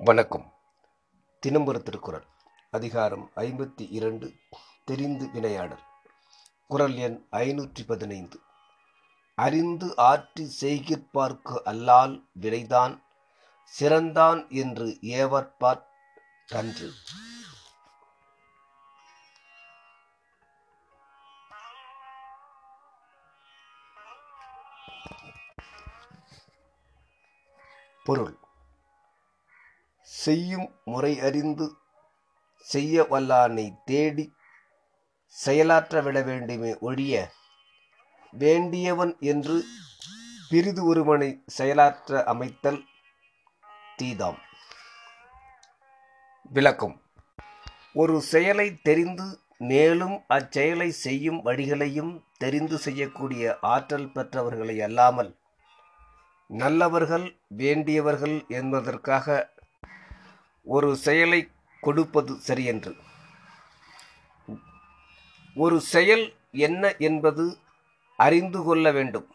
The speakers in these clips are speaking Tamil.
வணக்கம். தினம்பர திருக்குறள் அதிகாரம் ஐம்பத்தி இரண்டு தெரிந்து வினையாடல். குரல் எண் ஐநூற்றி பதினைந்து. அறிந்து ஆற்றி செய்கிற்பார்க்கு அல்லால் வினைதான் சிறந்தான் என்று ஏவற்பாற் கன்று. பொருள். செய்யும் முறை அறிந்து செய்ய வல்லானை தேடி செயலாற்ற விட வேண்டுமே ஒழிய வேண்டியவன் என்று பிரிது ஒருவனை செயலாற்ற அமைத்தல் தீதாம். விளக்கம். ஒரு செயலை தெரிந்து மேலும் அச்செயலை செய்யும் வழிகளையும் தெரிந்து செய்யக்கூடிய ஆற்றல் பெற்றவர்களை அல்லாமல் நல்லவர்கள் வேண்டியவர்கள் என்பதற்காக ஒரு செயலை கொடுப்பது சரியென்று. ஒரு செயல் என்ன என்பது அறிந்து கொள்ள வேண்டும்.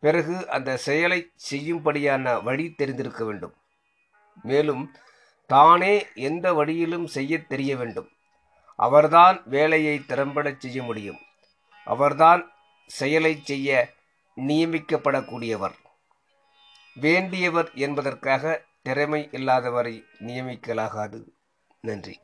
பிறகு அந்த செயலை செய்யும்படியான வழி தெரிந்திருக்க வேண்டும். மேலும் தானே எந்த வழியிலும் செய்ய தெரிய வேண்டும். அவர்தான் வேலையை திறம்படச் செய்ய முடியும். அவர்தான் செயலை செய்ய நியமிக்கப்படக்கூடியவர். வேண்டியவர் என்பதற்காக திறமை இல்லாதவரை நியமிக்கலாகாது. நன்றி.